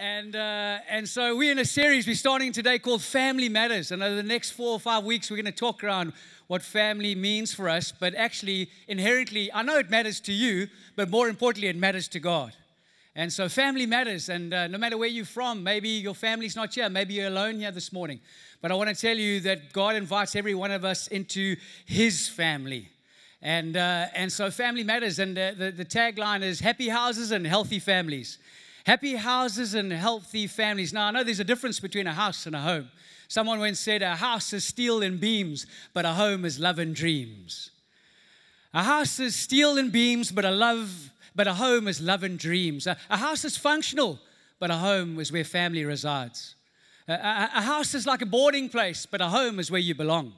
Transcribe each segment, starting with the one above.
And, uh, and so we're in a series we're starting today called Family Matters. And over the next four or five weeks, we're going to talk around what family means for us. But actually, inherently, I know it matters to you, but more importantly, it matters to God. And so family matters. And uh, no matter where you're from, maybe your family's not here, maybe you're alone here this morning. But I want to tell you that God invites every one of us into His family. And, uh, and so family matters. And uh, the, the tagline is happy houses and healthy families. Happy houses and healthy families. Now, I know there's a difference between a house and a home. Someone once said, A house is steel and beams, but a home is love and dreams. A house is steel and beams, but a love, but a home is love and dreams. A, a house is functional, but a home is where family resides. A, a, a house is like a boarding place, but a home is where you belong.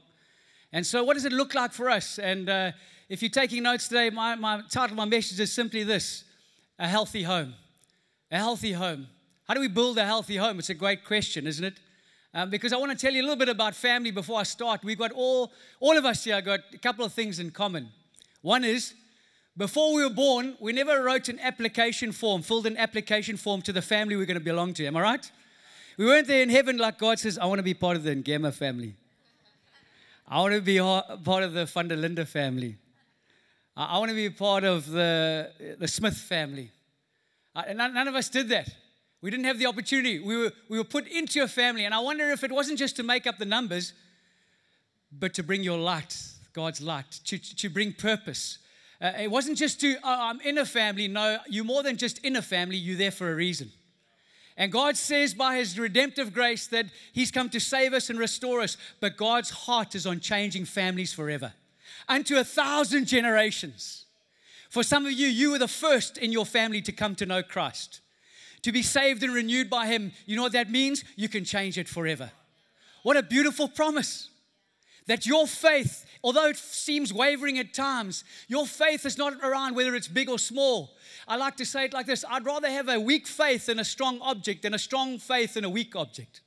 And so, what does it look like for us? And uh, if you're taking notes today, my, my title, my message is simply this a healthy home. A healthy home. How do we build a healthy home? It's a great question, isn't it? Um, because I want to tell you a little bit about family before I start. We've got all, all of us here got a couple of things in common. One is, before we were born, we never wrote an application form, filled an application form to the family we're going to belong to. Am I right? We weren't there in heaven like God says, I want to be part of the Ngema family. I want to be part of the Linde family. I want to be part of the, the Smith family. And none of us did that. We didn't have the opportunity. We were, we were put into a family. And I wonder if it wasn't just to make up the numbers, but to bring your light, God's light, to, to bring purpose. Uh, it wasn't just to, oh, I'm in a family. No, you're more than just in a family, you're there for a reason. And God says by His redemptive grace that He's come to save us and restore us, but God's heart is on changing families forever, unto a thousand generations. For some of you, you were the first in your family to come to know Christ, to be saved and renewed by Him. You know what that means? You can change it forever. What a beautiful promise that your faith, although it seems wavering at times, your faith is not around whether it's big or small. I like to say it like this I'd rather have a weak faith in a strong object than a strong faith in a weak object.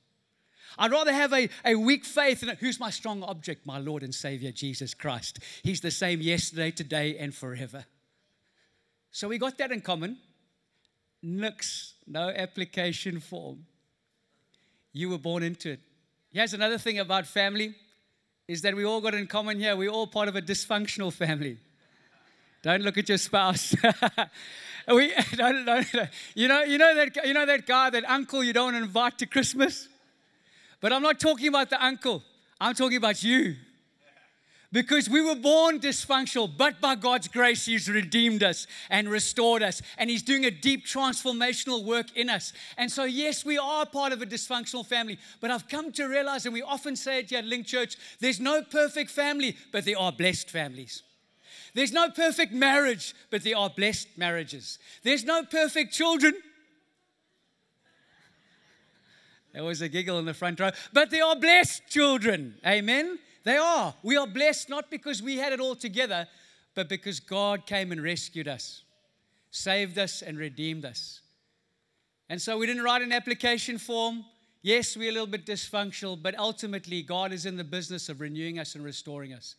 I'd rather have a, a weak faith in a, who's my strong object? My Lord and Savior, Jesus Christ. He's the same yesterday, today, and forever. So we got that in common. Nix, no application form. You were born into it. Here's another thing about family is that we all got in common here. We're all part of a dysfunctional family. Don't look at your spouse. we, don't, don't, you, know, you, know that, you know that guy, that uncle you don't invite to Christmas? But I'm not talking about the uncle. I'm talking about you because we were born dysfunctional, but by God's grace, He's redeemed us and restored us, and He's doing a deep transformational work in us. And so, yes, we are part of a dysfunctional family, but I've come to realize, and we often say it here at LINC Church there's no perfect family, but there are blessed families. There's no perfect marriage, but there are blessed marriages. There's no perfect children. There was a giggle in the front row, but there are blessed children. Amen. They are. We are blessed not because we had it all together, but because God came and rescued us, saved us, and redeemed us. And so we didn't write an application form. Yes, we're a little bit dysfunctional, but ultimately, God is in the business of renewing us and restoring us.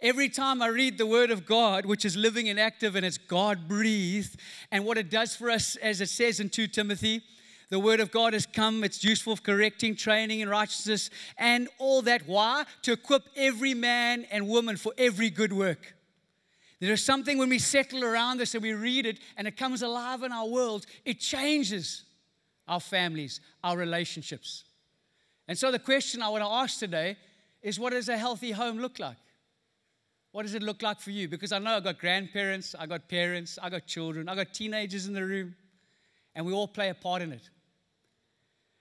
Every time I read the Word of God, which is living and active and it's God breathed, and what it does for us, as it says in 2 Timothy, the word of God has come. It's useful for correcting, training in righteousness, and all that. Why? To equip every man and woman for every good work. There is something when we settle around this and we read it and it comes alive in our world, it changes our families, our relationships. And so the question I want to ask today is what does a healthy home look like? What does it look like for you? Because I know I've got grandparents, I've got parents, I've got children, I've got teenagers in the room, and we all play a part in it.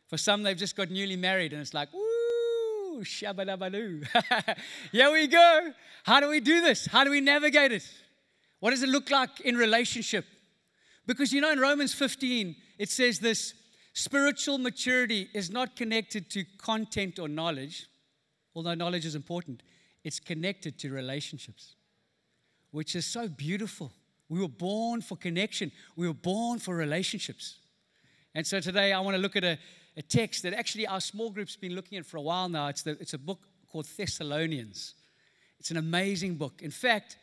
For some, they've just got newly married, and it's like, woo, shabadabadoo. Here we go. How do we do this? How do we navigate it? What does it look like in relationship? Because you know, in Romans 15, it says this spiritual maturity is not connected to content or knowledge, although knowledge is important, it's connected to relationships, which is so beautiful. We were born for connection, we were born for relationships. And so today I want to look at a, a text that actually our small group's been looking at for a while now. It's, the, it's a book called Thessalonians. It's an amazing book. In fact,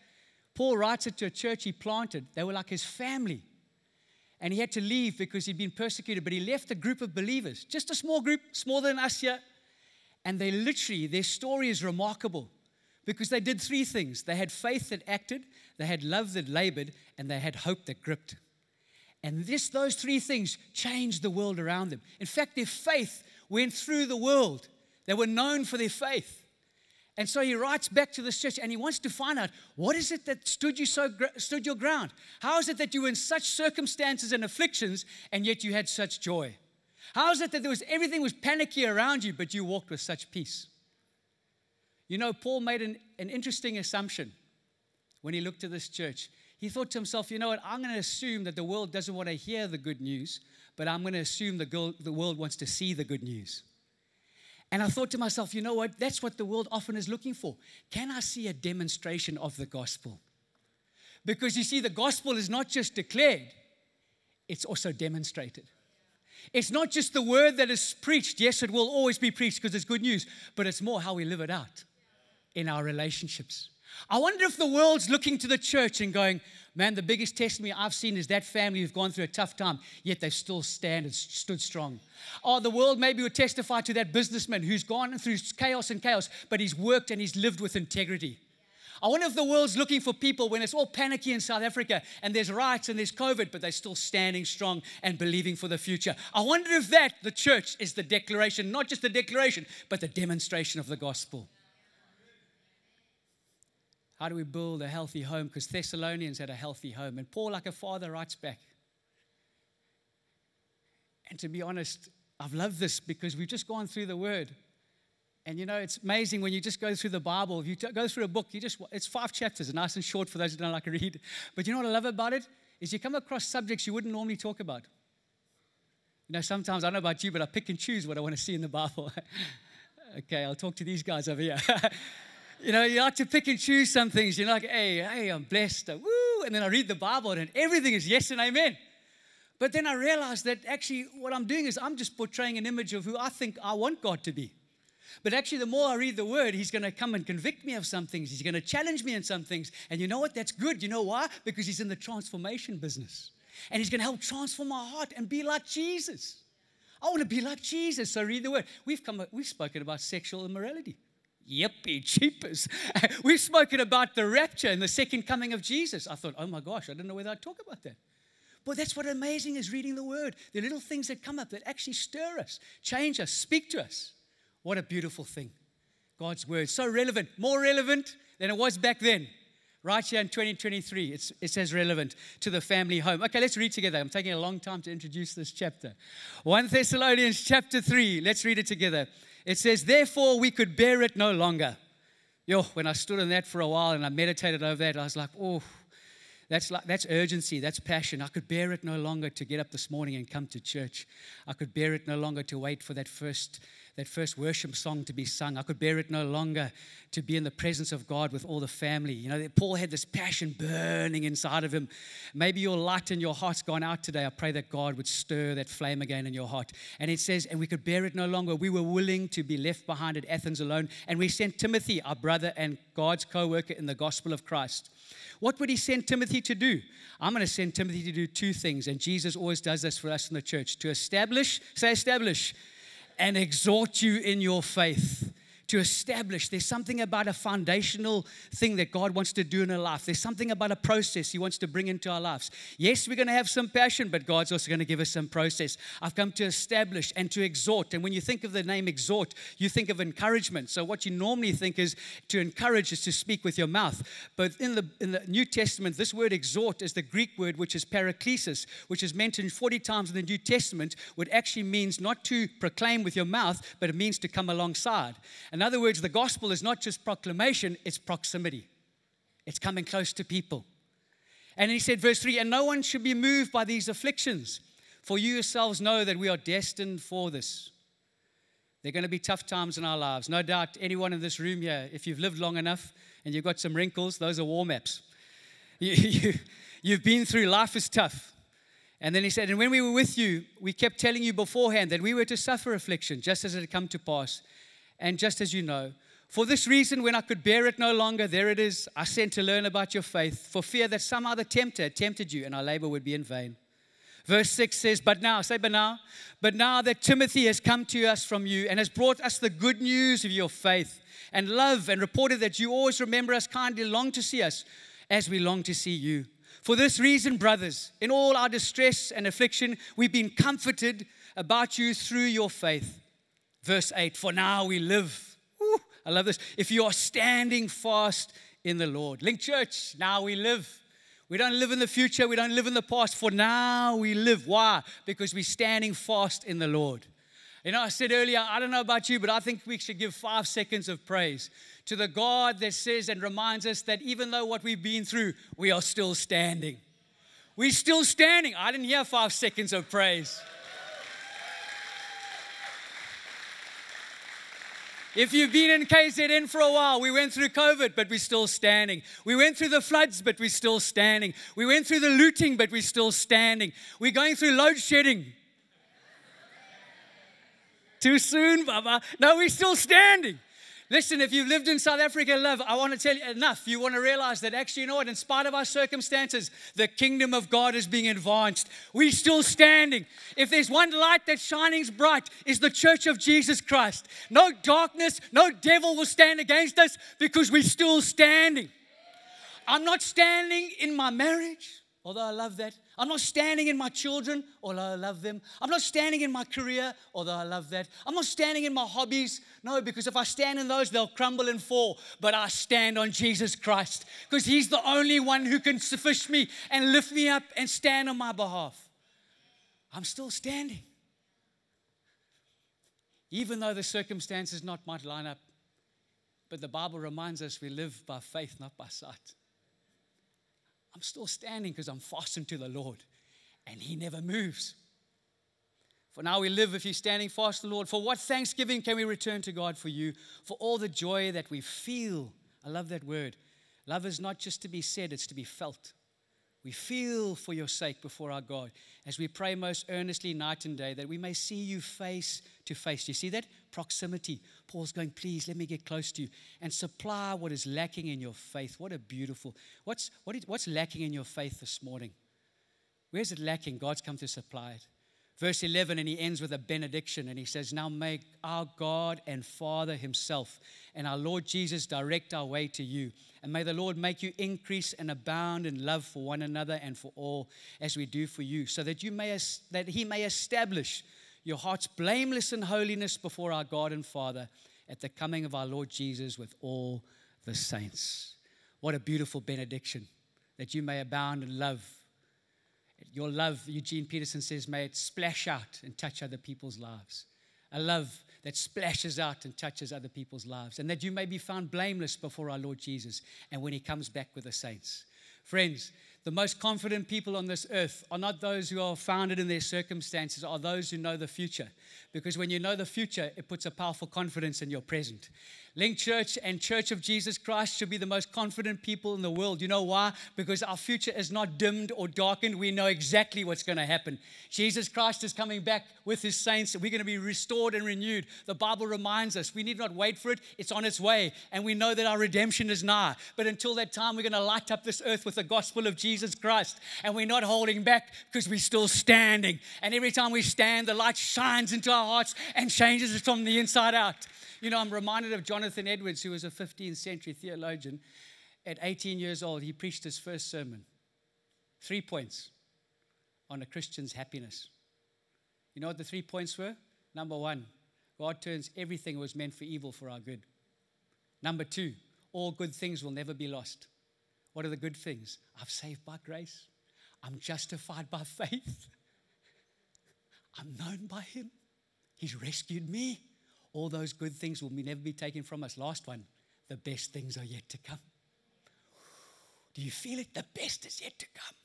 Paul writes it to a church he planted. They were like his family. and he had to leave because he'd been persecuted. But he left a group of believers, just a small group, smaller than us here. And they literally, their story is remarkable because they did three things they had faith that acted, they had love that labored, and they had hope that gripped. And this, those three things changed the world around them. In fact, their faith went through the world. They were known for their faith. And so he writes back to this church and he wants to find out what is it that stood you so stood your ground? How is it that you were in such circumstances and afflictions and yet you had such joy? How is it that there was everything was panicky around you but you walked with such peace? You know, Paul made an, an interesting assumption when he looked at this church. He thought to himself, you know what, I'm going to assume that the world doesn't want to hear the good news, but I'm going to assume the, the world wants to see the good news. And I thought to myself, you know what? That's what the world often is looking for. Can I see a demonstration of the gospel? Because you see, the gospel is not just declared, it's also demonstrated. It's not just the word that is preached. Yes, it will always be preached because it's good news, but it's more how we live it out in our relationships. I wonder if the world's looking to the church and going, man, the biggest testimony I've seen is that family who've gone through a tough time, yet they've still stand and stood strong. Or the world maybe would testify to that businessman who's gone through chaos and chaos, but he's worked and he's lived with integrity. I wonder if the world's looking for people when it's all panicky in South Africa and there's riots and there's COVID, but they're still standing strong and believing for the future. I wonder if that, the church, is the declaration, not just the declaration, but the demonstration of the gospel. How do we build a healthy home? Because Thessalonians had a healthy home. And Paul, like a father, writes back. And to be honest, I've loved this because we've just gone through the word. And you know, it's amazing when you just go through the Bible. If you go through a book, you just, it's five chapters, nice and short for those who don't like to read. But you know what I love about it? Is you come across subjects you wouldn't normally talk about. You know, sometimes I don't know about you, but I pick and choose what I want to see in the Bible. okay, I'll talk to these guys over here. You know, you like to pick and choose some things. You're like, hey, hey, I'm blessed. Woo. And then I read the Bible and everything is yes and amen. But then I realized that actually what I'm doing is I'm just portraying an image of who I think I want God to be. But actually, the more I read the word, he's going to come and convict me of some things. He's going to challenge me in some things. And you know what? That's good. You know why? Because he's in the transformation business. And he's going to help transform my heart and be like Jesus. I want to be like Jesus. So read the word. We've come, we've spoken about sexual immorality. Yippee, cheapers. We've spoken about the rapture and the second coming of Jesus. I thought, oh my gosh, I didn't know whether I'd talk about that. But that's what amazing is reading the word. The little things that come up that actually stir us, change us, speak to us. What a beautiful thing. God's word, so relevant, more relevant than it was back then. Right here in 2023, it's, it's as relevant to the family home. Okay, let's read together. I'm taking a long time to introduce this chapter. 1 Thessalonians chapter 3. Let's read it together. It says, Therefore we could bear it no longer. Yo, when I stood in that for a while and I meditated over that, I was like, oh, that's, like, that's urgency, that's passion. I could bear it no longer to get up this morning and come to church. I could bear it no longer to wait for that first that first worship song to be sung. I could bear it no longer to be in the presence of God with all the family. You know, Paul had this passion burning inside of him. Maybe your light in your heart's gone out today. I pray that God would stir that flame again in your heart. And it says, and we could bear it no longer. We were willing to be left behind at Athens alone. And we sent Timothy, our brother and God's co worker in the gospel of Christ. What would he send Timothy to do? I'm going to send Timothy to do two things, and Jesus always does this for us in the church to establish, say, establish, and exhort you in your faith to establish. There's something about a foundational thing that God wants to do in our life. There's something about a process He wants to bring into our lives. Yes, we're going to have some passion, but God's also going to give us some process. I've come to establish and to exhort. And when you think of the name exhort, you think of encouragement. So what you normally think is to encourage is to speak with your mouth. But in the in the New Testament, this word exhort is the Greek word which is paraklesis, which is mentioned 40 times in the New Testament, which actually means not to proclaim with your mouth, but it means to come alongside. In other words, the gospel is not just proclamation, it's proximity. It's coming close to people. And he said, verse 3 And no one should be moved by these afflictions, for you yourselves know that we are destined for this. There are going to be tough times in our lives. No doubt, anyone in this room here, if you've lived long enough and you've got some wrinkles, those are war maps. You, you, you've been through, life is tough. And then he said, And when we were with you, we kept telling you beforehand that we were to suffer affliction, just as it had come to pass. And just as you know, for this reason, when I could bear it no longer, there it is, I sent to learn about your faith, for fear that some other tempter tempted you and our labor would be in vain. Verse 6 says, But now, say, but now, but now that Timothy has come to us from you and has brought us the good news of your faith and love and reported that you always remember us kindly, long to see us as we long to see you. For this reason, brothers, in all our distress and affliction, we've been comforted about you through your faith. Verse 8 For now we live. I love this. If you are standing fast in the Lord. LINC Church, now we live. We don't live in the future, we don't live in the past. For now we live. Why? Because we're standing fast in the Lord. You know, I said earlier, I don't know about you, but I think we should give five seconds of praise to the God that says and reminds us that even though what we've been through, we are still standing. We're still standing. I didn't hear five seconds of praise. If you've been in KZN for a while, we went through COVID, but we're still standing. We went through the floods, but we're still standing. We went through the looting, but we're still standing. We're going through load shedding, too soon, Baba. No, we're still standing. Listen, if you've lived in South Africa, love, I want to tell you enough. You want to realize that actually, you know what? In spite of our circumstances, the kingdom of God is being advanced. We're still standing. If there's one light that's shining bright, is the church of Jesus Christ. No darkness, no devil will stand against us because we're still standing. I'm not standing in my marriage although I love that. I'm not standing in my children, although I love them. I'm not standing in my career, although I love that. I'm not standing in my hobbies. No, because if I stand in those, they'll crumble and fall. But I stand on Jesus Christ because He's the only one who can fish me and lift me up and stand on my behalf. I'm still standing. Even though the circumstances not might line up. But the Bible reminds us we live by faith, not by sight. I'm still standing because I'm fastened to the Lord and He never moves. For now we live if you're standing fast to the Lord. For what thanksgiving can we return to God for you? For all the joy that we feel. I love that word. Love is not just to be said, it's to be felt. We feel for your sake before our God as we pray most earnestly night and day that we may see you face to face. Do you see that? Proximity. Paul's going, please let me get close to you and supply what is lacking in your faith. What a beautiful. What's, what is, what's lacking in your faith this morning? Where's it lacking? God's come to supply it. Verse 11, and he ends with a benediction, and he says, Now may our God and Father Himself and our Lord Jesus direct our way to you. And may the Lord make you increase and abound in love for one another and for all, as we do for you, so that, you may, that He may establish your hearts blameless in holiness before our God and Father at the coming of our Lord Jesus with all the saints. What a beautiful benediction that you may abound in love your love, Eugene Peterson says, may it splash out and touch other people's lives. A love that splashes out and touches other people's lives. And that you may be found blameless before our Lord Jesus and when he comes back with the saints. Friends, the most confident people on this earth are not those who are founded in their circumstances, are those who know the future. Because when you know the future, it puts a powerful confidence in your present. LINC Church and Church of Jesus Christ should be the most confident people in the world. You know why? Because our future is not dimmed or darkened. We know exactly what's going to happen. Jesus Christ is coming back with his saints. We're going to be restored and renewed. The Bible reminds us we need not wait for it, it's on its way. And we know that our redemption is nigh. But until that time, we're going to light up this earth with the gospel of Jesus Christ. And we're not holding back because we're still standing. And every time we stand, the light shines into our hearts and changes us from the inside out. You know, I'm reminded of Jonathan Edwards, who was a 15th century theologian. At 18 years old, he preached his first sermon. Three points on a Christian's happiness. You know what the three points were? Number one, God turns everything that was meant for evil for our good. Number two, all good things will never be lost. What are the good things? I'm saved by grace. I'm justified by faith. I'm known by Him. He's rescued me. All those good things will never be taken from us. Last one, the best things are yet to come. Do you feel it? The best is yet to come.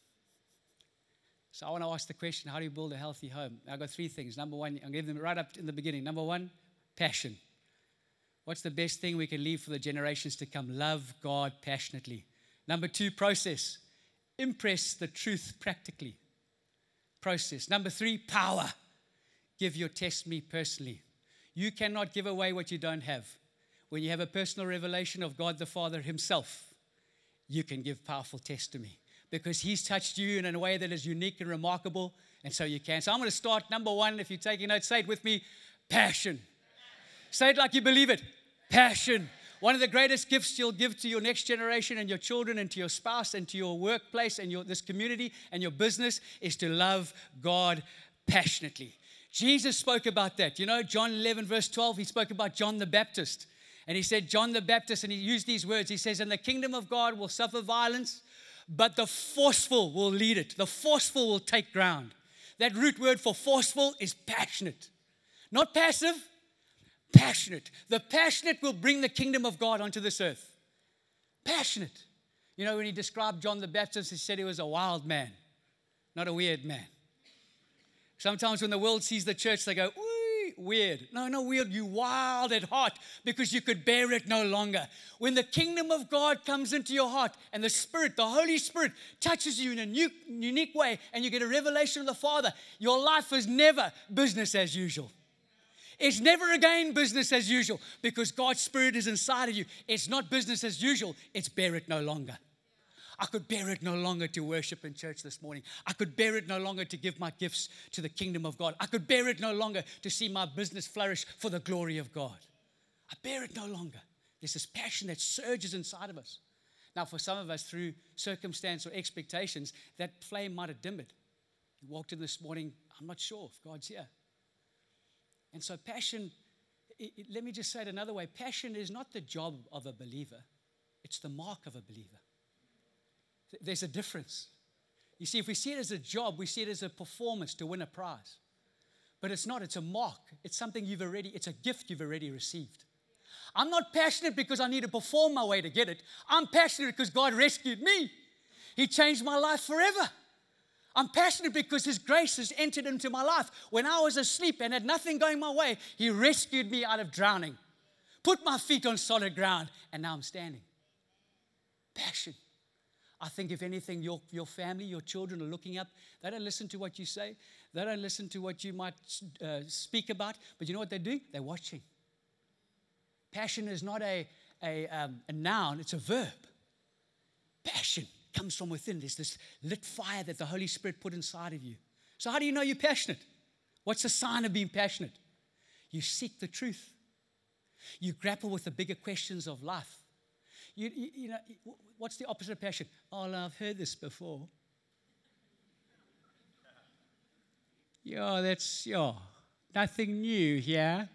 So I want to ask the question how do you build a healthy home? I've got three things. Number one, I'll give them right up in the beginning. Number one, passion. What's the best thing we can leave for the generations to come? Love God passionately. Number two, process. Impress the truth practically. Process. Number three, power. Give your testimony personally. You cannot give away what you don't have. When you have a personal revelation of God the Father Himself, you can give powerful testimony because He's touched you in a way that is unique and remarkable, And so you can. So I'm going to start number one. If you're taking notes, say it with me passion. Say it like you believe it passion. One of the greatest gifts you'll give to your next generation and your children and to your spouse and to your workplace and your, this community and your business is to love God passionately. Jesus spoke about that. You know, John 11, verse 12, he spoke about John the Baptist. And he said, John the Baptist, and he used these words. He says, And the kingdom of God will suffer violence, but the forceful will lead it. The forceful will take ground. That root word for forceful is passionate, not passive, passionate. The passionate will bring the kingdom of God onto this earth. Passionate. You know, when he described John the Baptist, he said he was a wild man, not a weird man. Sometimes when the world sees the church, they go, weird. No, no, weird. You wild at heart because you could bear it no longer. When the kingdom of God comes into your heart and the Spirit, the Holy Spirit, touches you in a new, unique way and you get a revelation of the Father, your life is never business as usual. It's never again business as usual because God's Spirit is inside of you. It's not business as usual, it's bear it no longer. I could bear it no longer to worship in church this morning. I could bear it no longer to give my gifts to the kingdom of God. I could bear it no longer to see my business flourish for the glory of God. I bear it no longer. There's this passion that surges inside of us. Now, for some of us, through circumstance or expectations, that flame might have dimmed. You walked in this morning, I'm not sure if God's here. And so, passion, it, it, let me just say it another way passion is not the job of a believer, it's the mark of a believer. There's a difference. You see, if we see it as a job, we see it as a performance to win a prize. But it's not, it's a mark. It's something you've already, it's a gift you've already received. I'm not passionate because I need to perform my way to get it. I'm passionate because God rescued me. He changed my life forever. I'm passionate because His grace has entered into my life. When I was asleep and had nothing going my way, He rescued me out of drowning, put my feet on solid ground, and now I'm standing. Passion. I think, if anything, your, your family, your children are looking up. They don't listen to what you say, they don't listen to what you might uh, speak about. But you know what they do? They're watching. Passion is not a, a, um, a noun, it's a verb. Passion comes from within. There's this lit fire that the Holy Spirit put inside of you. So, how do you know you're passionate? What's the sign of being passionate? You seek the truth. You grapple with the bigger questions of life. You, you, you, know, what's the opposite of passion? Oh, I've heard this before. yeah, that's, yeah, nothing new here.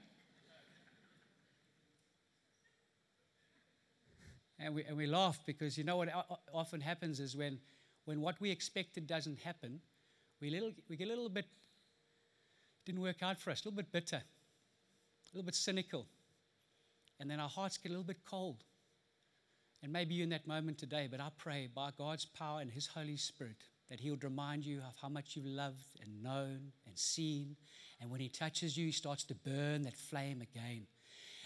And we, and we laugh because you know what often happens is when, when what we expected doesn't happen, we, little, we get a little bit, didn't work out for us, a little bit bitter, a little bit cynical. And then our hearts get a little bit cold. And maybe you're in that moment today, but I pray by God's power and His Holy Spirit that He would remind you of how much you've loved and known and seen. And when He touches you, He starts to burn that flame again.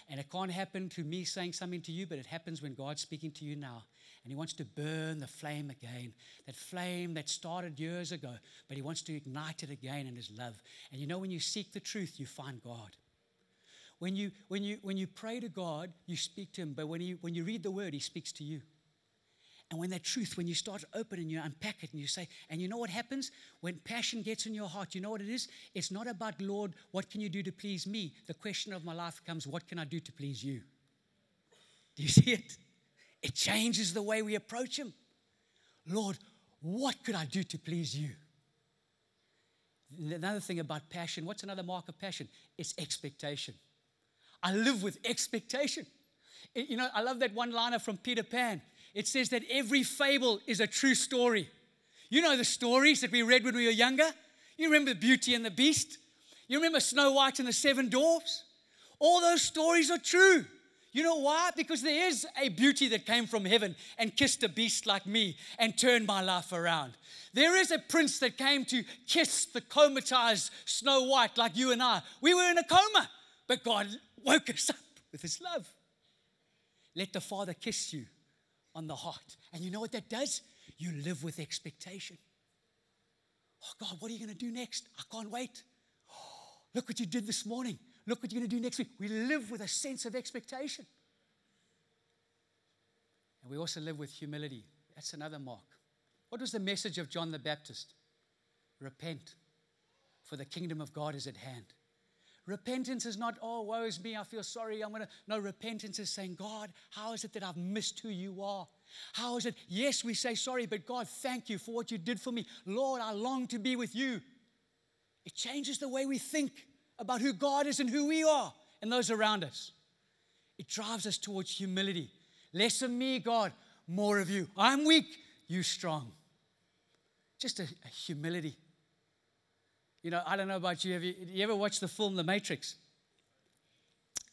And it can't happen to me saying something to you, but it happens when God's speaking to you now. And He wants to burn the flame again. That flame that started years ago, but He wants to ignite it again in His love. And you know, when you seek the truth, you find God. When you, when you, when you pray to God, you speak to Him, but when you, when you read the Word, He speaks to you. And when that truth, when you start opening, you unpack it and you say, and you know what happens? When passion gets in your heart, you know what it is? It's not about, Lord, what can you do to please me? The question of my life comes, what can I do to please you? Do you see it? It changes the way we approach Him. Lord, what could I do to please you? Another thing about passion, what's another mark of passion? It's expectation. I live with expectation. You know, I love that one liner from Peter Pan. It says that every fable is a true story. You know the stories that we read when we were younger? You remember Beauty and the Beast? You remember Snow White and the Seven Dwarfs? All those stories are true. You know why? Because there is a beauty that came from heaven and kissed a beast like me and turned my life around. There is a prince that came to kiss the comatized Snow White like you and I. We were in a coma, but God woke us up with his love. Let the Father kiss you on the heart. And you know what that does? You live with expectation. Oh, God, what are you going to do next? I can't wait. Look what you did this morning. Look what you're going to do next week. We live with a sense of expectation. And we also live with humility. That's another mark. What was the message of John the Baptist? Repent, for the kingdom of God is at hand. Repentance is not, oh, woe is me, I feel sorry, I'm gonna. No, repentance is saying, God, how is it that I've missed who you are? How is it? Yes, we say sorry, but God, thank you for what you did for me. Lord, I long to be with you. It changes the way we think about who God is and who we are and those around us. It drives us towards humility. Less of me, God, more of you. I'm weak, you strong. Just a, a humility. You know, I don't know about you. Have you, you ever watched the film The Matrix?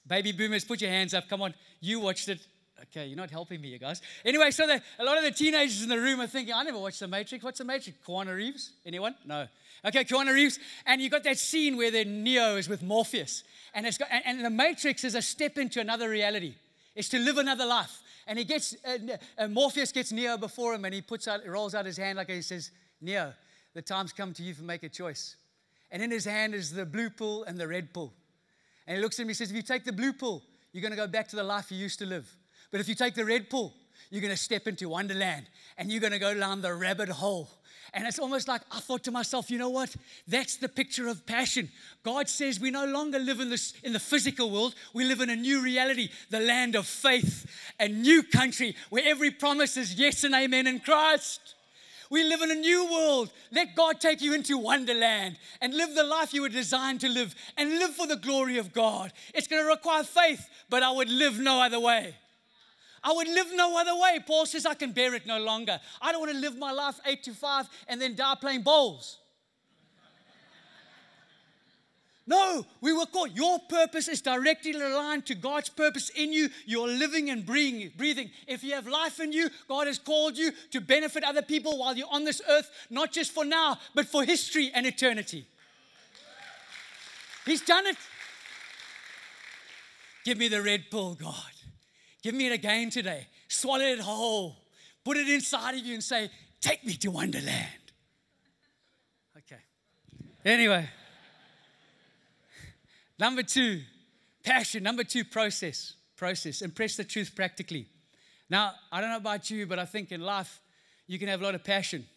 Baby boomers, put your hands up. Come on. You watched it. Okay, you're not helping me, you guys. Anyway, so the, a lot of the teenagers in the room are thinking, I never watched The Matrix. What's The Matrix? Keanu Reeves? Anyone? No. Okay, Keanu Reeves. And you got that scene where the Neo is with Morpheus. And, it's got, and, and The Matrix is a step into another reality. It's to live another life. And he gets, uh, uh, Morpheus gets Neo before him and he puts out, rolls out his hand like he says, Neo, the time's come to you to make a choice. And in his hand is the blue pill and the red pill. And he looks at him, he says, If you take the blue pill, you're going to go back to the life you used to live. But if you take the red pill, you're going to step into Wonderland and you're going to go down the rabbit hole. And it's almost like I thought to myself, you know what? That's the picture of passion. God says we no longer live in, this, in the physical world, we live in a new reality, the land of faith, a new country where every promise is yes and amen in Christ. We live in a new world. Let God take you into Wonderland and live the life you were designed to live and live for the glory of God. It's going to require faith, but I would live no other way. I would live no other way. Paul says, I can bear it no longer. I don't want to live my life eight to five and then die playing bowls. No, we were called. Your purpose is directly aligned to God's purpose in you. You're living and breathing. If you have life in you, God has called you to benefit other people while you're on this earth, not just for now, but for history and eternity. He's done it. Give me the red pill, God. Give me it again today. Swallow it whole. Put it inside of you and say, Take me to Wonderland. Okay. Anyway. Number two, passion. Number two, process. Process. Impress the truth practically. Now, I don't know about you, but I think in life, you can have a lot of passion.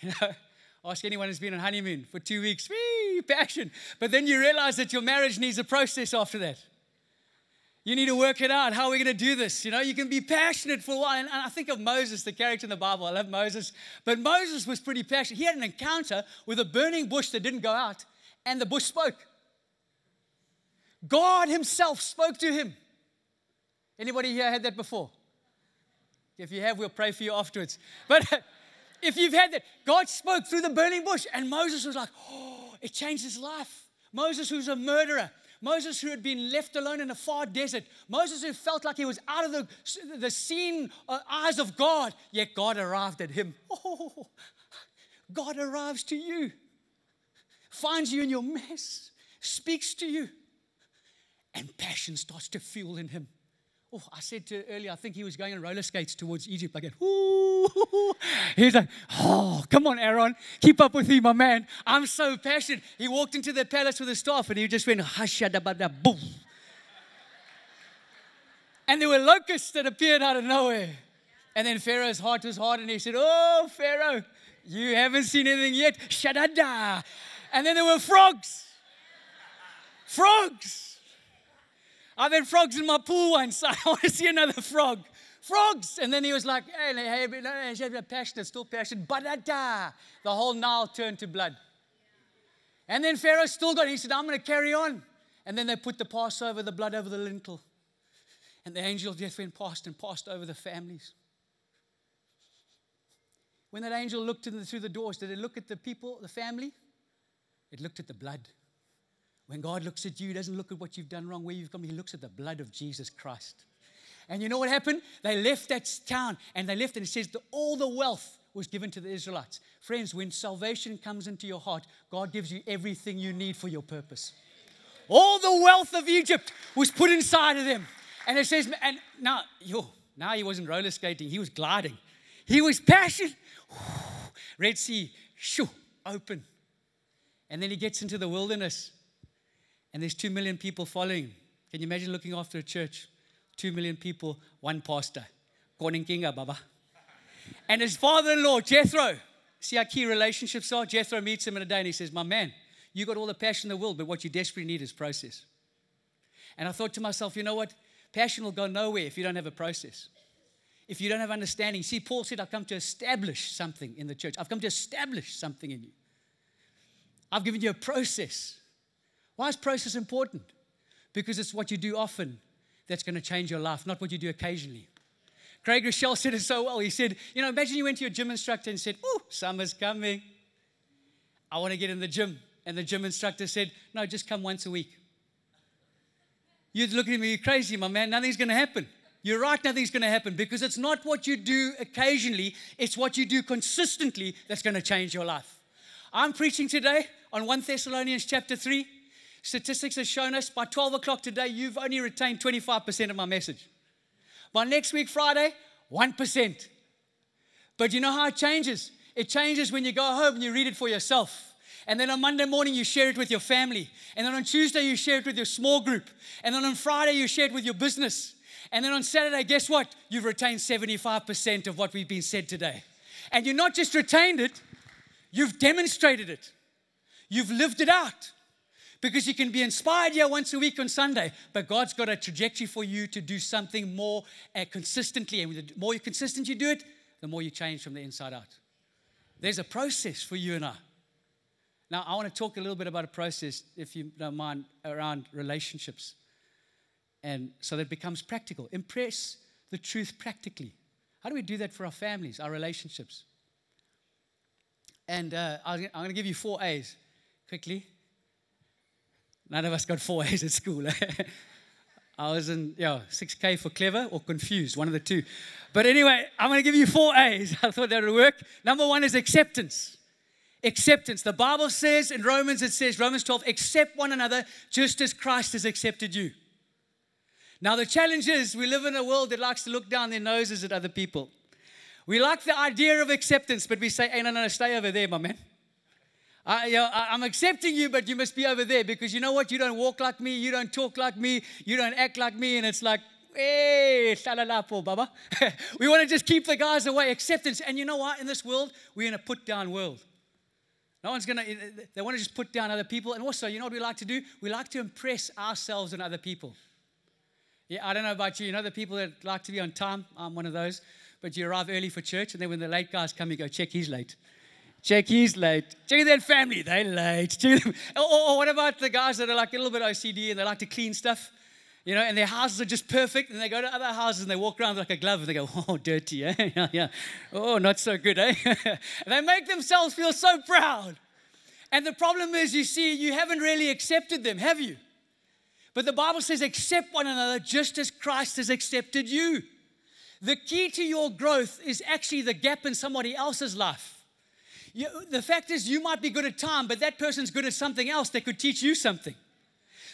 You know, ask anyone who's been on honeymoon for two weeks, wee, passion. But then you realize that your marriage needs a process after that. You need to work it out. How are we going to do this? You know, you can be passionate for a while. And I think of Moses, the character in the Bible. I love Moses. But Moses was pretty passionate. He had an encounter with a burning bush that didn't go out, and the bush spoke. God Himself spoke to him. Anybody here had that before? If you have, we'll pray for you afterwards. But if you've had that, God spoke through the burning bush, and Moses was like, oh, it changed his life. Moses, who's a murderer, Moses, who had been left alone in a far desert, Moses, who felt like he was out of the, the seen uh, eyes of God, yet God arrived at him. Oh, God arrives to you, finds you in your mess, speaks to you and passion starts to fuel in him. Oh, I said to earlier, I think he was going on roller skates towards Egypt. Go, ooh. He's like, oh, come on, Aaron, keep up with me, my man. I'm so passionate. He walked into the palace with his staff and he just went, hashadabada, boom. And there were locusts that appeared out of nowhere. And then Pharaoh's heart was hard and he said, Oh, Pharaoh, you haven't seen anything yet. Shadada. And then there were frogs. Frogs. I've had frogs in my pool once. I want to see another frog. Frogs. And then he was like, hey, hey, hey passionate, still passionate. Badada. The whole Nile turned to blood. And then Pharaoh still got it. He said, I'm going to carry on. And then they put the Passover, the blood over the lintel. And the angel of death went past and passed over the families. When that angel looked the, through the doors, did it look at the people, the family? It looked at the blood. When God looks at you, he doesn't look at what you've done wrong, where you've come, he looks at the blood of Jesus Christ. And you know what happened? They left that town and they left, and it says that all the wealth was given to the Israelites. Friends, when salvation comes into your heart, God gives you everything you need for your purpose. All the wealth of Egypt was put inside of them. And it says, and now, yo, now he wasn't roller skating, he was gliding. He was passionate. Red Sea, shoo, open. And then he gets into the wilderness and there's two million people following. Can you imagine looking after a church? Two million people, one pastor. Koning Kinga, ah, Baba. And his father in law, Jethro. See how key relationships are? Jethro meets him in a day and he says, My man, You got all the passion in the world, but what you desperately need is process. And I thought to myself, you know what? Passion will go nowhere if you don't have a process. If you don't have understanding. See, Paul said, I've come to establish something in the church. I've come to establish something in you. I've given you a process. Why is process important? Because it's what you do often that's going to change your life, not what you do occasionally. Craig Groeschel said it so well. He said, You know, imagine you went to your gym instructor and said, Oh, summer's coming. I want to get in the gym. And the gym instructor said, No, just come once a week. You're looking at me, you're crazy, my man. Nothing's going to happen. You're right, nothing's going to happen because it's not what you do occasionally, it's what you do consistently that's going to change your life. I'm preaching today on 1 Thessalonians chapter 3. Statistics have shown us by 12 o'clock today, you've only retained 25% of my message. By next week, Friday, 1%. But you know how it changes? It changes when you go home and you read it for yourself. And then on Monday morning, you share it with your family. And then on Tuesday, you share it with your small group. And then on Friday, you share it with your business. And then on Saturday, guess what? You've retained 75% of what we've been said today. And you not just retained it, you've demonstrated it. You've lived it out. Because you can be inspired here once a week on Sunday, but God's got a trajectory for you to do something more uh, consistently. And the more consistent you do it, the more you change from the inside out. There's a process for you and I. Now, I want to talk a little bit about a process, if you don't mind, around relationships. And so that becomes practical. Impress the truth practically. How do we do that for our families, our relationships? And uh, I'm going to give you four A's quickly. None of us got four A's at school. I was in, yeah, 6K for clever or confused, one of the two. But anyway, I'm going to give you four A's. I thought that would work. Number one is acceptance. Acceptance. The Bible says in Romans, it says, Romans 12, accept one another just as Christ has accepted you. Now, the challenge is we live in a world that likes to look down their noses at other people. We like the idea of acceptance, but we say, hey, no, no, no, stay over there, my man. I, you know, I'm accepting you, but you must be over there because you know what? You don't walk like me, you don't talk like me, you don't act like me, and it's like, hey, shalalapo, baba. we want to just keep the guys away. Acceptance. And you know what? In this world, we're in a put down world. No one's going to, they want to just put down other people. And also, you know what we like to do? We like to impress ourselves on other people. Yeah, I don't know about you. You know the people that like to be on time? I'm one of those. But you arrive early for church, and then when the late guys come, you go, check, he's late. Check, he's late. Check that family, they're late. Or, or, or what about the guys that are like a little bit OCD and they like to clean stuff? you know, and their houses are just perfect, and they go to other houses and they walk around like a glove and they go, oh, dirty, eh? yeah, yeah. Oh, not so good, eh? they make themselves feel so proud. And the problem is, you see, you haven't really accepted them, have you? But the Bible says, accept one another just as Christ has accepted you. The key to your growth is actually the gap in somebody else's life. You, the fact is, you might be good at time, but that person's good at something else that could teach you something.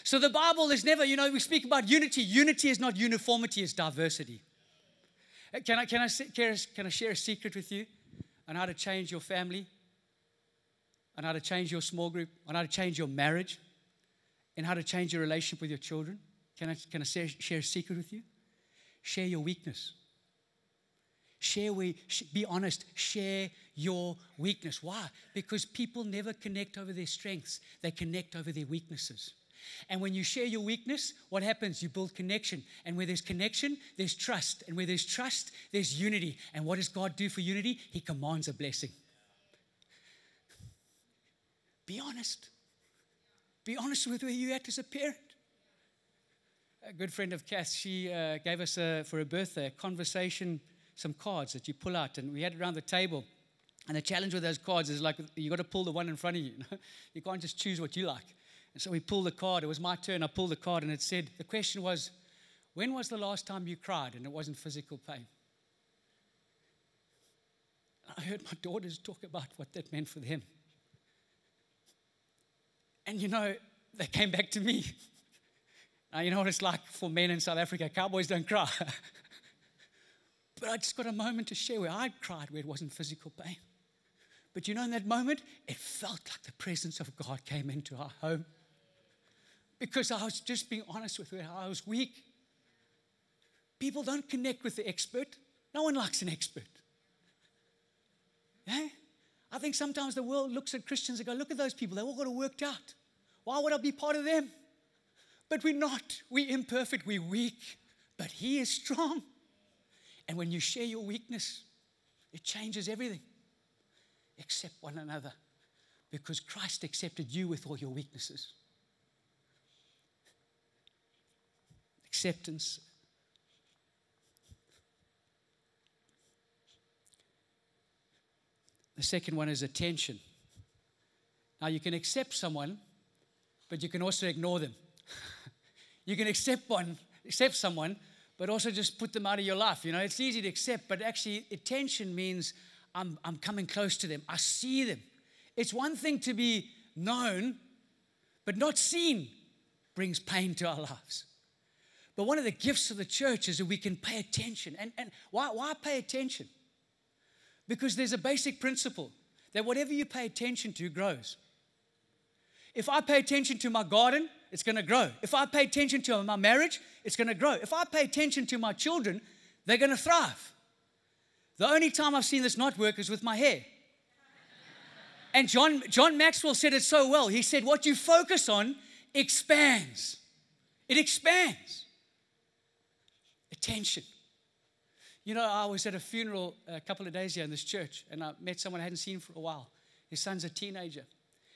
So the Bible is never, you know, we speak about unity. Unity is not uniformity, it's diversity. Uh, can I, can I, can I share a secret with you on how to change your family, on how to change your small group, on how to change your marriage, and how to change your relationship with your children? Can I, can I share, share a secret with you? Share your weakness. Share, we, be honest, share your weakness. Why? Because people never connect over their strengths, they connect over their weaknesses. And when you share your weakness, what happens? You build connection. And where there's connection, there's trust. And where there's trust, there's unity. And what does God do for unity? He commands a blessing. Be honest. Be honest with where you're at as a parent. A good friend of Cass, she uh, gave us a, for her birthday a conversation, some cards that you pull out, and we had it around the table. And the challenge with those cards is like you got to pull the one in front of you. you can't just choose what you like. And so we pulled the card. It was my turn. I pulled the card, and it said, the question was, when was the last time you cried and it wasn't physical pain? I heard my daughters talk about what that meant for them. And you know, they came back to me. Now, you know what it's like for men in South Africa cowboys don't cry. but I just got a moment to share where I cried where it wasn't physical pain. But you know, in that moment, it felt like the presence of God came into our home because I was just being honest with her. I was weak. People don't connect with the expert. No one likes an expert. Yeah? I think sometimes the world looks at Christians and go, look at those people, they all got it worked out. Why would I be part of them? But we're not. We're imperfect, we're weak, but He is strong. And when you share your weakness, it changes everything. Accept one another because Christ accepted you with all your weaknesses. Acceptance. The second one is attention. Now, you can accept someone, but you can also ignore them. you can accept one, accept someone, but also just put them out of your life. You know, it's easy to accept, but actually, attention means I'm, I'm coming close to them. I see them. It's one thing to be known, but not seen brings pain to our lives. But one of the gifts of the church is that we can pay attention. And, and why, why pay attention? Because there's a basic principle that whatever you pay attention to grows. If I pay attention to my garden, it's going to grow. If I pay attention to my marriage, it's going to grow. If I pay attention to my children, they're going to thrive. The only time I've seen this not work is with my hair. And John, John Maxwell said it so well. He said, What you focus on expands, it expands. Attention. You know, I was at a funeral a couple of days here in this church, and I met someone I hadn't seen for a while. His son's a teenager.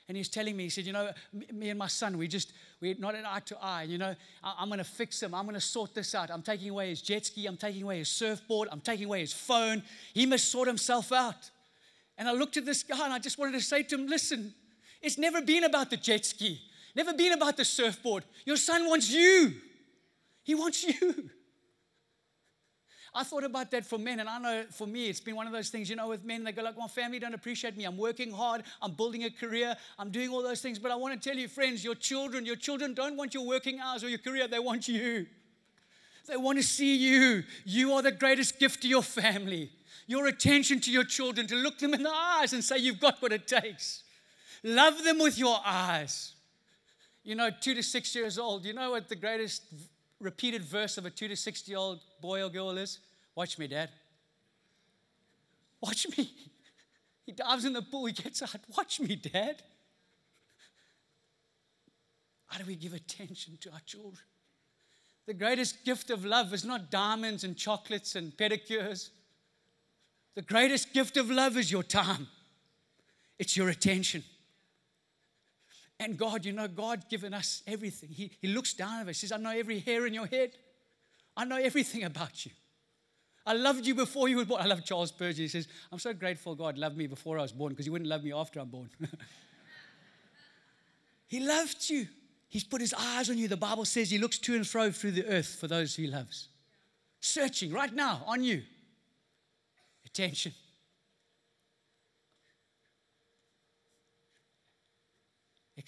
And he was telling me, he said, You know, me and my son, we just, we're not an eye to eye. You know, I'm going to fix him. I'm going to sort this out. I'm taking away his jet ski. I'm taking away his surfboard. I'm taking away his phone. He must sort himself out. And I looked at this guy and I just wanted to say to him, Listen, it's never been about the jet ski, never been about the surfboard. Your son wants you. He wants you. I thought about that for men, and I know for me, it's been one of those things, you know, with men, they go like, my family don't appreciate me. I'm working hard. I'm building a career. I'm doing all those things. But I want to tell you, friends, your children, your children don't want your working hours or your career. They want you. They want to see you. You are the greatest gift to your family. Your attention to your children, to look them in the eyes and say, you've got what it takes. Love them with your eyes. You know, two to six years old, you know what the greatest repeated verse of a two to six year old boy or girl is? Watch me, Dad. Watch me. He dives in the pool, he gets out. Watch me, Dad. How do we give attention to our children? The greatest gift of love is not diamonds and chocolates and pedicures. The greatest gift of love is your time, it's your attention. And God, you know, God's given us everything. He, he looks down at us, he says, I know every hair in your head. I know everything about you. I loved you before you were born. I love Charles Spurgeon. He says, I'm so grateful God loved me before I was born because he wouldn't love me after I'm born. he loved you. He's put his eyes on you. The Bible says he looks to and fro through the earth for those he loves. Searching right now on you. Attention.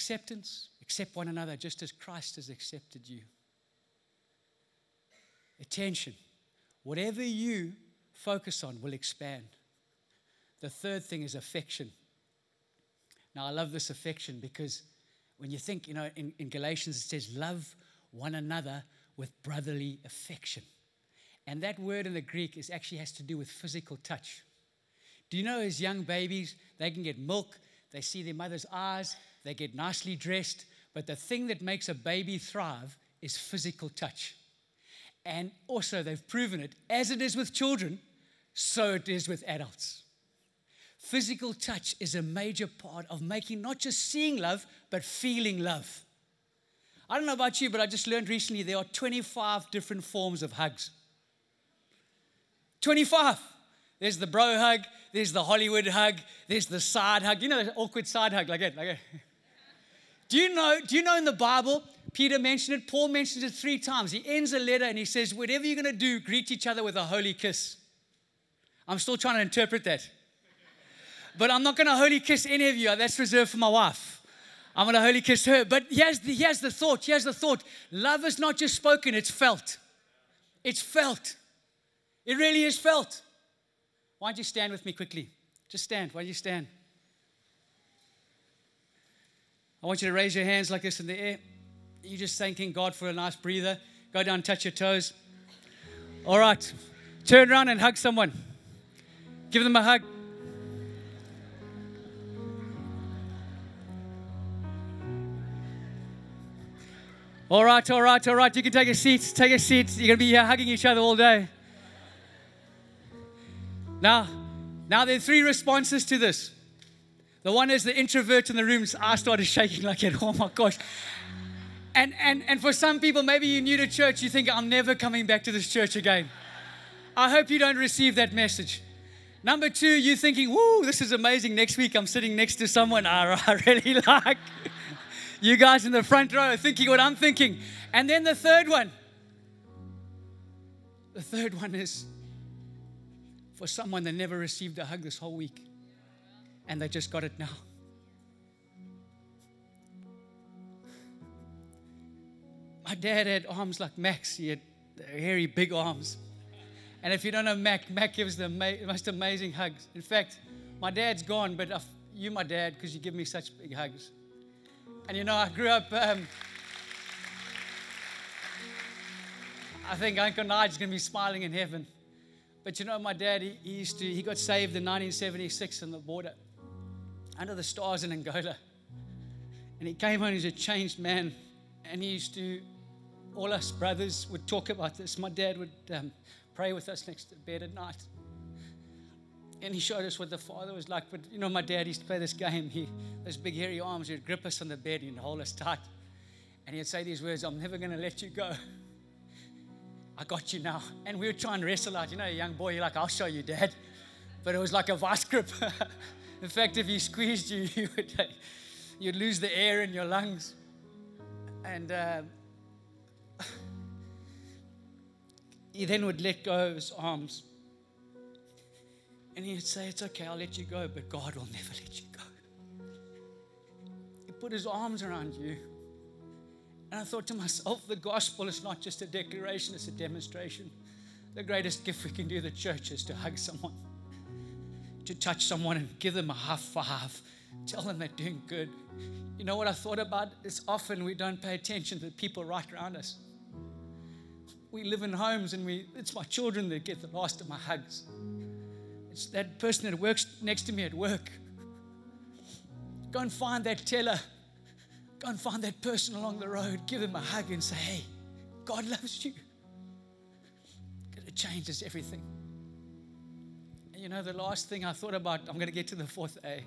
Acceptance. Accept one another just as Christ has accepted you. Attention. Whatever you focus on will expand. The third thing is affection. Now, I love this affection because when you think, you know, in, in Galatians it says, love one another with brotherly affection. And that word in the Greek is actually has to do with physical touch. Do you know as young babies, they can get milk, they see their mother's eyes, they get nicely dressed, but the thing that makes a baby thrive is physical touch. And also, they've proven it as it is with children, so it is with adults. Physical touch is a major part of making not just seeing love, but feeling love. I don't know about you, but I just learned recently there are 25 different forms of hugs. 25. There's the bro hug, there's the Hollywood hug, there's the side hug. You know, the awkward side hug, like that, like that. Do you know, do you know in the Bible, Peter mentioned it, Paul mentions it three times. He ends a letter and he says, Whatever you're going to do, greet each other with a holy kiss. I'm still trying to interpret that. But I'm not going to holy kiss any of you. That's reserved for my wife. I'm going to holy kiss her. But here's the, here's the thought. Here's the thought. Love is not just spoken, it's felt. It's felt. It really is felt. Why don't you stand with me quickly? Just stand. Why don't you stand? I want you to raise your hands like this in the air. You're just thanking God for a nice breather. Go down, touch your toes. All right. Turn around and hug someone. Give them a hug. All right, all right, all right. You can take a seat. Take a seat. You're going to be here hugging each other all day. Now, now there are three responses to this. The one is the introvert in the room's I started shaking like it. Oh my gosh. And, and, and for some people, maybe you're new to church, you think, I'm never coming back to this church again. I hope you don't receive that message. Number two, you're thinking, woo, this is amazing. Next week, I'm sitting next to someone I, I really like. you guys in the front row thinking what I'm thinking. And then the third one, the third one is for someone that never received a hug this whole week and they just got it now. My dad had arms like Mac's. He had hairy, big arms. And if you don't know Mac, Mac gives the most amazing hugs. In fact, my dad's gone, but you, my dad, because you give me such big hugs. And you know, I grew up. Um, I think Uncle Nigel's going to be smiling in heaven. But you know, my dad, he, he, used to, he got saved in 1976 on the border under the stars in Angola. And he came home, he's a changed man. And he used to, all us brothers would talk about this. My dad would um, pray with us next to bed at night. And he showed us what the father was like. But you know, my dad used to play this game. He, those big hairy arms, he'd grip us on the bed and hold us tight. And he'd say these words, I'm never going to let you go. I got you now. And we would try and wrestle out. You know, a young boy, you're like, I'll show you, dad. But it was like a vice grip. In fact, if he squeezed you, you would, you'd lose the air in your lungs. And uh, he then would let go of his arms. And he'd say, It's okay, I'll let you go, but God will never let you go. He put his arms around you. And I thought to myself, the gospel is not just a declaration, it's a demonstration. The greatest gift we can do the church is to hug someone to touch someone and give them a high five, tell them they're doing good. You know what I thought about? It's often we don't pay attention to the people right around us. We live in homes and we, it's my children that get the last of my hugs. It's that person that works next to me at work. Go and find that teller. Go and find that person along the road. Give them a hug and say, hey, God loves you. Because it changes everything you know, the last thing I thought about, I'm going to get to the fourth A,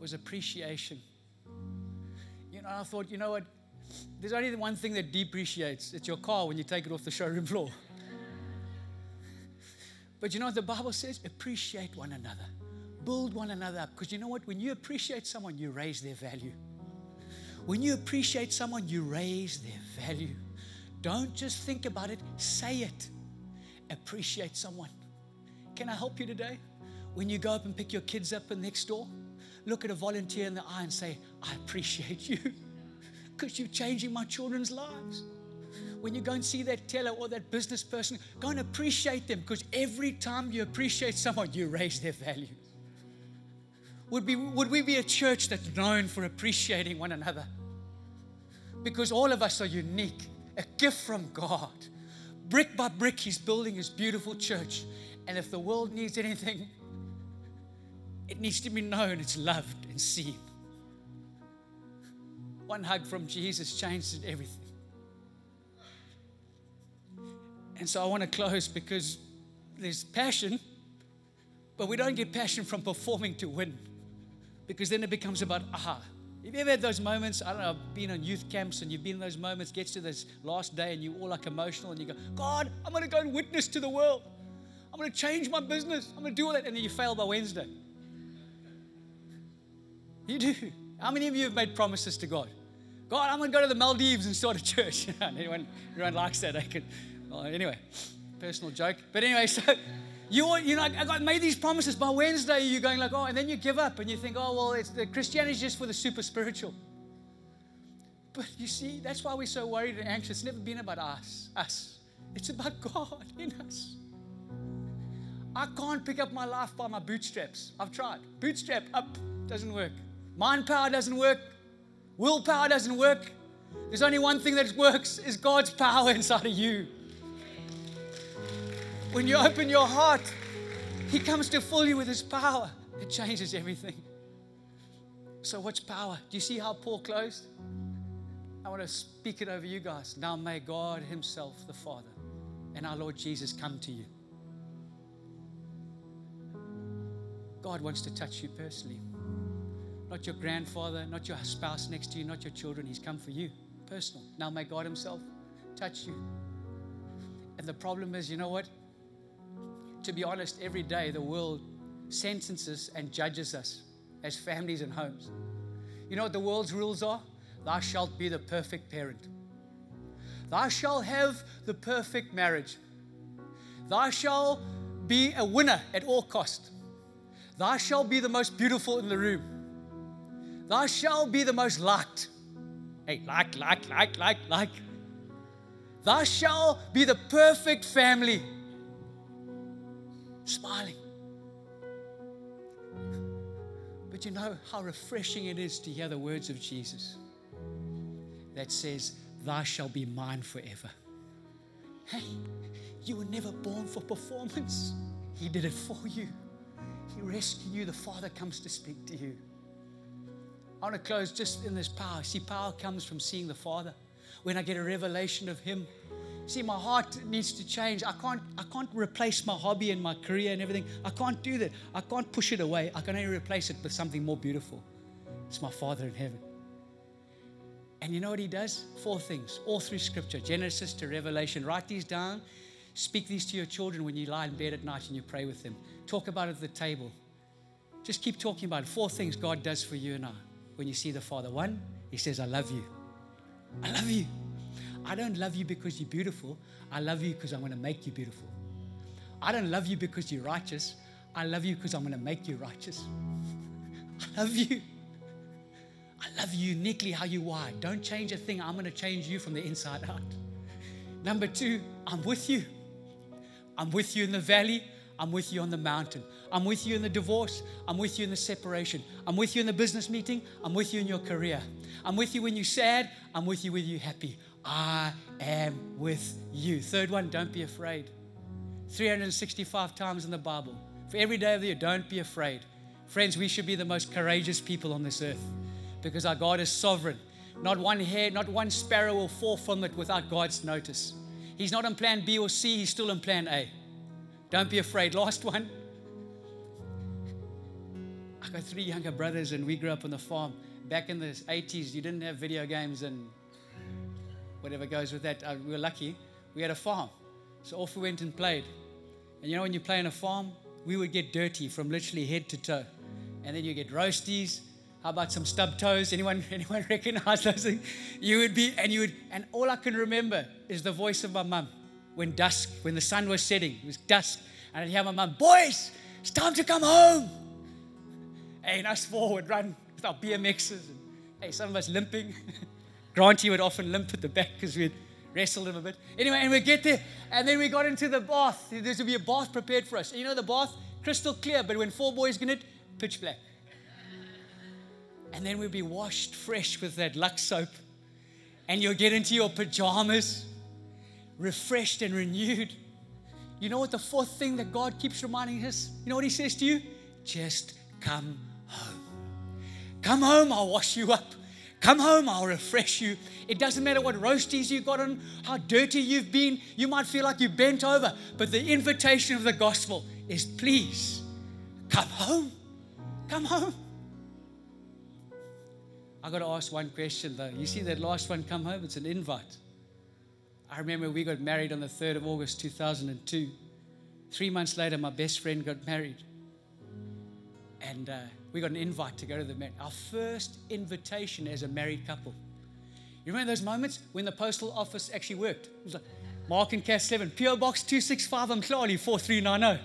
was appreciation. You know, I thought, you know what? There's only one thing that depreciates it's your car when you take it off the showroom floor. But you know what the Bible says? Appreciate one another, build one another up. Because you know what? When you appreciate someone, you raise their value. When you appreciate someone, you raise their value. Don't just think about it, say it. Appreciate someone. Can I help you today? When you go up and pick your kids up in next door, look at a volunteer in the eye and say, I appreciate you because you're changing my children's lives. When you go and see that teller or that business person, go and appreciate them because every time you appreciate someone, you raise their value. Would, be, would we be a church that's known for appreciating one another? Because all of us are unique, a gift from God. Brick by brick, He's building His beautiful church. And if the world needs anything, it needs to be known it's loved and seen. One hug from Jesus changed everything. And so I want to close because there's passion, but we don't get passion from performing to win because then it becomes about aha. Have you ever had those moments? I don't know, I've been on youth camps and you've been in those moments, gets to this last day and you're all like emotional and you go, God, I'm going to go and witness to the world. I'm going to change my business. I'm going to do all that. And then you fail by Wednesday. You do. How many of you have made promises to God? God, I'm going to go to the Maldives and start a church. anyone, everyone likes that. I could, well, anyway, personal joke. But anyway, so you, you know, I got made these promises. By Wednesday, you're going like, oh, and then you give up and you think, oh, well, it's the Christianity is just for the super spiritual. But you see, that's why we're so worried and anxious. It's never been about us. Us. It's about God in us. I can't pick up my life by my bootstraps. I've tried. Bootstrap up doesn't work. Mind power doesn't work. Willpower doesn't work. There's only one thing that works is God's power inside of you. When you open your heart, He comes to fill you with His power. It changes everything. So, what's power? Do you see how Paul closed? I want to speak it over you guys. Now may God Himself, the Father, and our Lord Jesus come to you. God wants to touch you personally. Not your grandfather, not your spouse next to you, not your children. He's come for you, personal. Now may God Himself touch you. And the problem is, you know what? To be honest, every day the world sentences and judges us as families and homes. You know what the world's rules are? Thou shalt be the perfect parent. Thou shalt have the perfect marriage. Thou shalt be a winner at all cost. Thou shalt be the most beautiful in the room. Thou shalt be the most liked. Hey, like, like, like, like, like. Thou shalt be the perfect family. Smiling. But you know how refreshing it is to hear the words of Jesus that says, Thou shalt be mine forever. Hey, you were never born for performance. He did it for you. He rescued you. The Father comes to speak to you. I want to close just in this power. See, power comes from seeing the Father. When I get a revelation of Him, see, my heart needs to change. I can't, I can't replace my hobby and my career and everything. I can't do that. I can't push it away. I can only replace it with something more beautiful. It's my Father in heaven. And you know what he does? Four things, all through scripture Genesis to Revelation. Write these down. Speak these to your children when you lie in bed at night and you pray with them. Talk about it at the table. Just keep talking about it. Four things God does for you and I when you see the Father. One, He says, I love you. I love you. I don't love you because you're beautiful. I love you because I'm going to make you beautiful. I don't love you because you're righteous. I love you because I'm going to make you righteous. I love you. I love you uniquely how you are. Don't change a thing. I'm going to change you from the inside out. Number two, I'm with you. I'm with you in the valley. I'm with you on the mountain. I'm with you in the divorce. I'm with you in the separation. I'm with you in the business meeting. I'm with you in your career. I'm with you when you're sad. I'm with you when you're happy. I am with you. Third one, don't be afraid. 365 times in the Bible. For every day of the year, don't be afraid. Friends, we should be the most courageous people on this earth because our God is sovereign. Not one hair, not one sparrow will fall from it without God's notice. He's not on plan B or C, he's still on plan A. Don't be afraid. Last one. I got three younger brothers, and we grew up on the farm. Back in the 80s, you didn't have video games and whatever goes with that. Uh, we were lucky. We had a farm. So off we went and played. And you know, when you play on a farm, we would get dirty from literally head to toe. And then you get roasties, how about some stub toes? Anyone, anyone recognize those things? You would be, and you would, and all I can remember is the voice of my mum when dusk, when the sun was setting, it was dusk, and I'd hear my mum, boys, it's time to come home. And us four would run with our BMXs, and hey, some of us limping. Granty would often limp at the back because we'd wrestled him a bit. Anyway, and we get there, and then we got into the bath. There would be a bath prepared for us. And you know the bath, crystal clear, but when four boys get in it, pitch black and then we'll be washed fresh with that Lux soap. And you'll get into your pajamas, refreshed and renewed. You know what the fourth thing that God keeps reminding us? You know what He says to you? Just come home. Come home, I'll wash you up. Come home, I'll refresh you. It doesn't matter what roasties you got on, how dirty you've been. You might feel like you bent over, but the invitation of the gospel is please come home. Come home. I got to ask one question though. You see that last one come home? It's an invite. I remember we got married on the 3rd of August 2002. Three months later, my best friend got married. And uh, we got an invite to go to the marriage. Our first invitation as a married couple. You remember those moments when the postal office actually worked? It was like Mark and Cass 7, PO Box 265, Umhlali 4390.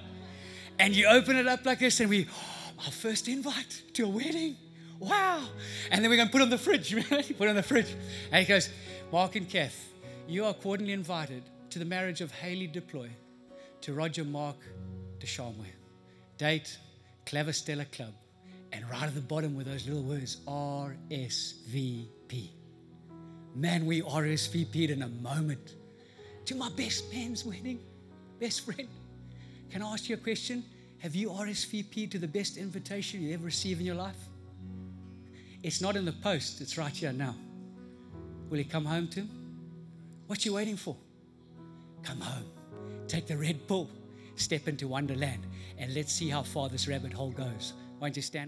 And you open it up like this, and we, oh, our first invite to a wedding wow. And then we're going to put on the fridge. put on the fridge. And he goes, Mark and Kath, you are cordially invited to the marriage of Haley Deploy to Roger Mark de Shamwe. Date, Clever Stella Club. And right at the bottom with those little words, RSVP. Man, we RSVP'd in a moment to my best man's wedding, best friend. Can I ask you a question? Have you RSVP'd to the best invitation you ever received in your life? It's not in the post, it's right here now. Will you come home to him? What you waiting for? Come home. Take the red bull. Step into Wonderland and let's see how far this rabbit hole goes. Why don't you stand with